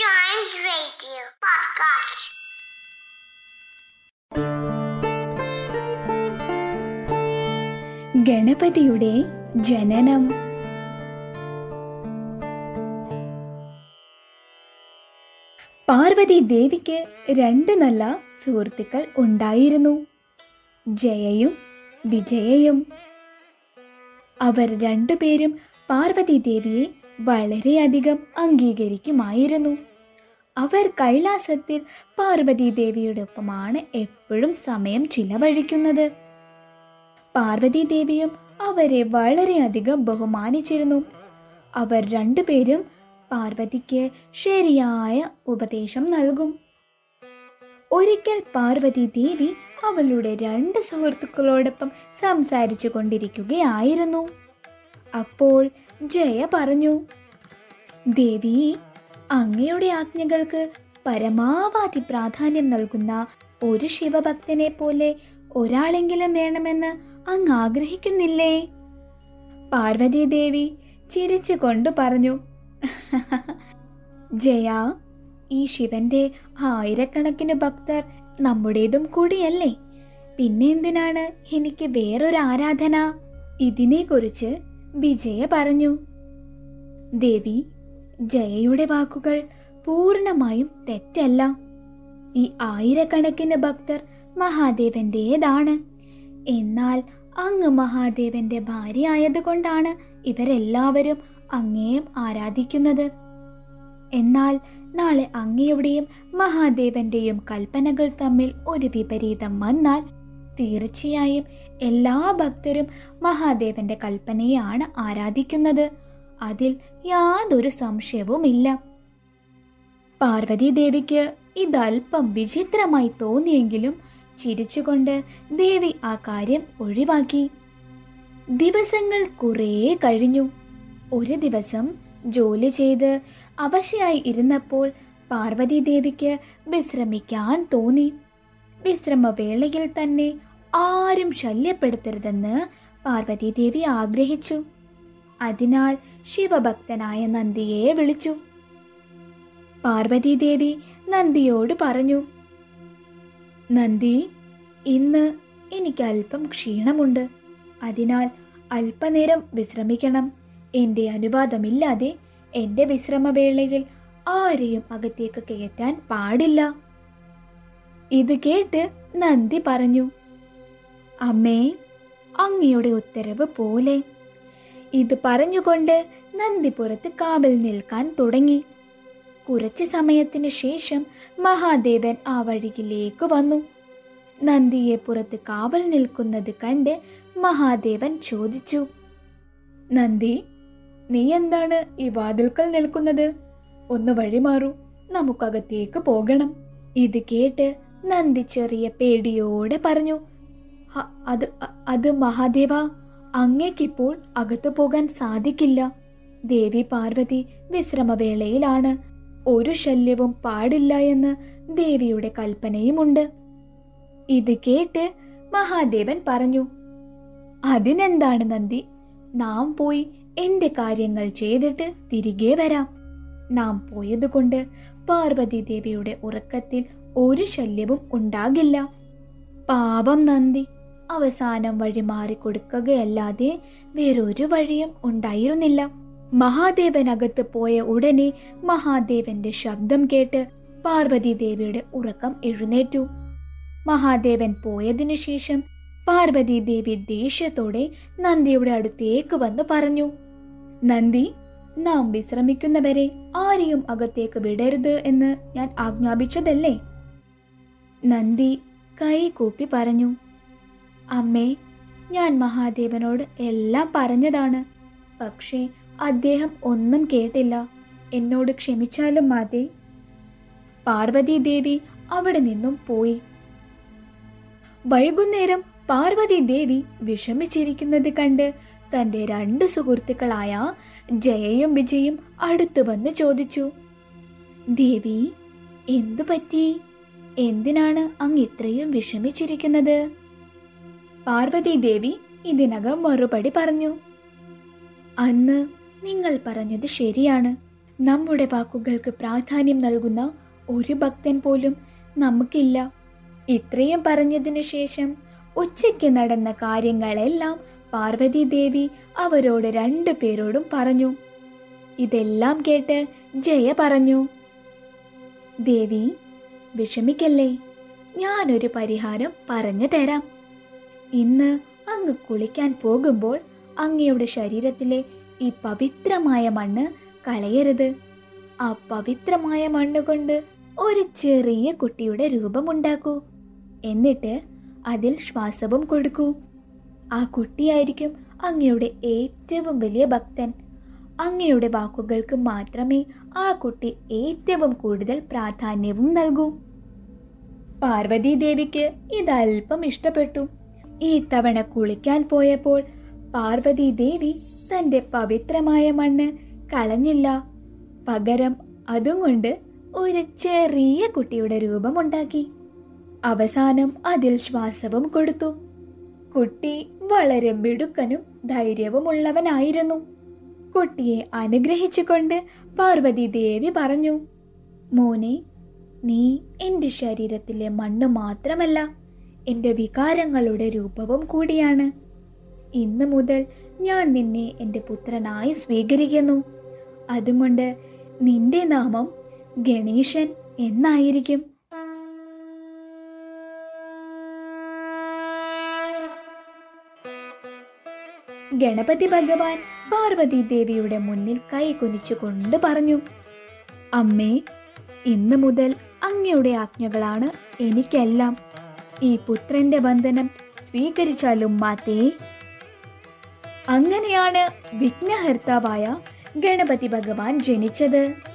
Giant Radio Podcast. ഗണപതിയുടെ ജനനം. പാർവതി ദേവിക്ക് രണ്ട് നല്ല സുഹൃത്തുക്കൾ ഉണ്ടായിരുന്നു. ജയയും വിജയയും. അവർ രണ്ടുപേരും പാർവതി ദേവിയെ വളരെയധികം അംഗീകരിക്കുമായിരുന്നു. അവർ കൈലാസത്തിൽ പാർവതി ദേവിയുടെ ഒപ്പമാണ് എപ്പോഴും സമയം ചിലവഴിക്കുന്നത്. പാർവതി ദേവിയും അവരെ വളരെയധികം ബഹുമാനിച്ചിരുന്നു. അവർ രണ്ടുപേരും പാർവതിക്ക് ശരിയായ ഉപദേശം നൽകും. ഒരിക്കൽ പാർവതി ദേവി അവളുടെ രണ്ട് സുഹൃത്തുക്കളോടൊപ്പം സംസാരിച്ചു കൊണ്ടിരിക്കുകയായിരുന്നു. അപ്പോൾ ജയ പറഞ്ഞു ദേവി അങ്ങയുടെ ആജ്ഞകൾക്ക് പരമാവധി പ്രാധാന്യം നൽകുന്ന ഒരു ശിവഭക്തനെ പോലെ ഒരാളെങ്കിലും വേണമെന്ന് അങ്ങ് ആഗ്രഹിക്കുന്നില്ലേ? പാർവതീദേവി ചിരിച്ചുകൊണ്ട് പറഞ്ഞു ജയ ഈ ശിവന്റെ ആയിരക്കണക്കിന് ഭക്തർ നമ്മുടേതും കൂടിയല്ലേ? പിന്നെ എന്തിനാണ് എനിക്ക് വേറൊരു ആരാധന? ഇതിനെക്കുറിച്ച് വിജയ പറഞ്ഞു ദേവി ജയയുടെ വാക്കുകൾ പൂർണമായും തെറ്റല്ല. ഈ ആയിരക്കണക്കിന് ഭക്തർ മഹാദേവന്റേതാണ്. എന്നാൽ അങ്ങ് മഹാദേവന്റെ ഭാര്യ ആയതുകൊണ്ടാണ് ഇവരെല്ലാവരും അങ്ങേയും ആരാധിക്കുന്നത്. എന്നാൽ നാളെ അങ്ങയുടെയും മഹാദേവന്റെയും കൽപ്പനകൾ തമ്മിൽ ഒരു വിപരീതം വന്നാൽ തീർച്ചയായും എല്ലാ ഭക്തരും മഹാദേവന്റെ കൽപ്പനയാണ് ആരാധിക്കുന്നത്. അതിൽ യാതൊരു സംശയവുമില്ല. പാർവതി ദേവിക്ക് ഇതല്പം വിചിത്രമായി തോന്നിയെങ്കിലും ചിരിച്ചുകൊണ്ട് ദേവി ആ കാര്യം ഒഴിവാക്കി. ദിവസങ്ങൾ കുറേ കഴിഞ്ഞു. ഒരു ദിവസം ജോലി ചെയ്ത് അവശയായി ഇരുന്നപ്പോൾ പാർവതീദേവിക്ക് വിശ്രമിക്കാൻ തോന്നി. വിശ്രമവേളയിൽ തന്നെ ആരും ശല്യപ്പെടുത്തരുതെന്ന് പാർവതീദേവി ആഗ്രഹിച്ചു. അതിനാൽ ശിവഭക്തനായ നന്ദിയെ വിളിച്ചു. പാർവതീദേവി നന്ദിയോട് പറഞ്ഞു നന്ദി ഇന്ന് എനിക്ക് അല്പം ക്ഷീണമുണ്ട്. അതിനാൽ അല്പനേരം വിശ്രമിക്കണം. എന്റെ അനുവാദമില്ലാതെ എന്റെ വിശ്രമവേളയിൽ ആരെയും അകത്തേക്ക് കയറ്റാൻ പാടില്ല. ഇത് കേട്ട് നന്ദി പറഞ്ഞു അമ്മേ അങ്ങയുടെ ഉത്തരവ് പോലെ. ഇത് പറഞ്ഞുകൊണ്ട് നന്ദിപുരത്ത് കാവൽ നിൽക്കാൻ തുടങ്ങി. കുറച്ചു സമയത്തിന് ശേഷം മഹാദേവൻ ആ വഴിയിലേക്ക് വന്നു. നന്ദിയെ പുറത്ത് കാവൽ നിൽക്കുന്നത് കണ്ട് മഹാദേവൻ ചോദിച്ചു നന്ദി നീ എന്താണ് ഈ വാതിൽക്കൽ നിൽക്കുന്നത്? ഒന്ന് വഴിമാറൂ നമുക്കകത്തേക്ക് പോകണം. ഇത് കേട്ട് നന്ദി ചെറിയ പേടിയോടെ പറഞ്ഞു "അ- അത് അത് മഹാദേവ അങ്ങേക്കിപ്പോൾ അകത്തു പോകാൻ സാധിക്കില്ല. ദേവി പാർവതി വിശ്രമവേളയിലാണ്. ഒരു ശല്യവും പാടില്ല എന്ന് ദേവിയുടെ കൽപ്പനയുമുണ്ട്. ഇത് കേട്ട് മഹാദേവൻ പറഞ്ഞു അതിനെന്താണ് നന്ദി? നാം പോയി എന്റെ കാര്യങ്ങൾ ചെയ്തിട്ട് തിരികെ വരാം. നാം പോയതുകൊണ്ട് പാർവതി ദേവിയുടെ ഉറക്കത്തിൽ ഒരു ശല്യവും ഉണ്ടാകില്ല. പാപം നന്ദി! അവസാനം വഴി മാറിക്കൊടുക്കുകയല്ലാതെ വേറൊരു വഴിയും ഉണ്ടായിരുന്നില്ല. മഹാദേവൻ അകത്ത് പോയ ഉടനെ മഹാദേവന്റെ ശബ്ദം കേട്ട് പാർവതി ദേവിയുടെ ഉറക്കം എഴുന്നേറ്റു. മഹാദേവൻ പോയതിനു ശേഷം പാർവതി ദേവി ദേഷ്യത്തോടെ നന്ദിയുടെ അടുത്തേക്ക് വന്ന് പറഞ്ഞു നന്ദി നാം വിശ്രമിക്കുന്നവരെ ആരെയും അകത്തേക്ക് വിടരുത് എന്ന് ഞാൻ ആജ്ഞാപിച്ചതല്ലേ? നന്ദി കൈ കൂപ്പി പറഞ്ഞു അമ്മേ ഞാൻ മഹാദേവനോട് എല്ലാം പറഞ്ഞതാണ്. പക്ഷേ അദ്ദേഹം ഒന്നും കേട്ടില്ല. എന്നോട് ക്ഷമിച്ചാലും മാതേ. പാർവതീദേവി അവിടെ നിന്നും പോയി. വൈകുന്നേരം പാർവതീദേവി വിഷമിച്ചിരിക്കുന്നത് കണ്ട് തന്റെ രണ്ട് സുഹൃത്തുക്കളായ ജയയും വിജയും അടുത്തു വന്ന് ചോദിച്ചു ദേവി എന്തു പറ്റി? എന്തിനാണ് അങ്ങ് ഇത്രയും വിഷമിച്ചിരിക്കുന്നത്? പാർവതി ദേവി ഇതിനകം മറുപടി പറഞ്ഞു. അന്ന് നിങ്ങൾ പറഞ്ഞത് ശരിയാണ്. നമ്മുടെ വാക്കുകൾക്ക് പ്രാധാന്യം നൽകുന്ന ഒരു ഭക്തൻ പോലും നമുക്കില്ല. ഇത്രയും പറഞ്ഞതിനു ശേഷം ഉച്ചയ്ക്ക് നടന്ന കാര്യങ്ങളെല്ലാം പാർവതി ദേവി അവരോട് രണ്ടു പേരോടും പറഞ്ഞു. ഇതെല്ലാം കേട്ട് ജയ പറഞ്ഞു. ദേവി വിഷമിക്കല്ലേ? ഞാനൊരു പരിഹാരം പറഞ്ഞു തരാം. ഇന്ന് അങ്ങ് കുളിക്കാൻ പോകുമ്പോൾ അങ്ങയുടെ ശരീരത്തിലെ ഈ പവിത്രമായ മണ്ണ് കളയരുത്. ആ പവിത്രമായ മണ്ണ് കൊണ്ട് ഒരു ചെറിയ കുട്ടിയുടെ രൂപമുണ്ടാക്കൂ. എന്നിട്ട് അതിൽ ശ്വാസവും കൊടുക്കൂ. ആ കുട്ടിയായിരിക്കും അങ്ങയുടെ ഏറ്റവും വലിയ ഭക്തൻ. അങ്ങയുടെ വാക്കുകൾക്ക് മാത്രമേ ആ കുട്ടി ഏറ്റവും കൂടുതൽ പ്രാധാന്യവും നൽകൂ. പാർവതി ദേവിക്ക് ഇതല്പം ഇഷ്ടപ്പെട്ടു. ഈ തവണ കുളിക്കാൻ പോയപ്പോൾ പാർവതി ദേവി തന്റെ പവിത്രമായ മണ്ണ് കളഞ്ഞില്ല. പകരം അതും കൊണ്ട് ഒരു ചെറിയ കുട്ടിയുടെ രൂപമുണ്ടാക്കി. അവസാനം അതിൽ ശ്വാസവും കൊടുത്തു. കുട്ടി വളരെ മിടുക്കനും ധൈര്യവുമുള്ളവനായിരുന്നു. കുട്ടിയെ അനുഗ്രഹിച്ചുകൊണ്ട് പാർവതി ദേവി പറഞ്ഞു മോനെ നീ എന്റെ ശരീരത്തിലെ മണ്ണ് മാത്രമല്ല എന്റെ വികാരങ്ങളുടെ രൂപവും കൂടിയാണ്. ഇന്ന് മുതൽ ഞാൻ നിന്നെ എന്റെ പുത്രനായി സ്വീകരിക്കുന്നു. അതുകൊണ്ട് നിന്റെ നാമം ഗണേശൻ എന്നായിരിക്കും. ഗണപതി ഭഗവാൻ പാർവതി ദേവിയുടെ മുന്നിൽ കൈ കുനിച്ചുകൊണ്ട് പറഞ്ഞു അമ്മേ ഇന്നു മുതൽ അങ്ങയുടെ ആജ്ഞകളാണ് എനിക്കെല്ലാം. ഈ പുത്രന്റെ ബന്ധനം സ്വീകരിച്ചാലും മാത്തേ. അങ്ങനെയാണ് വിഘ്നഹർത്താവായ ഗണപതി ഭഗവാൻ ജനിച്ചത്.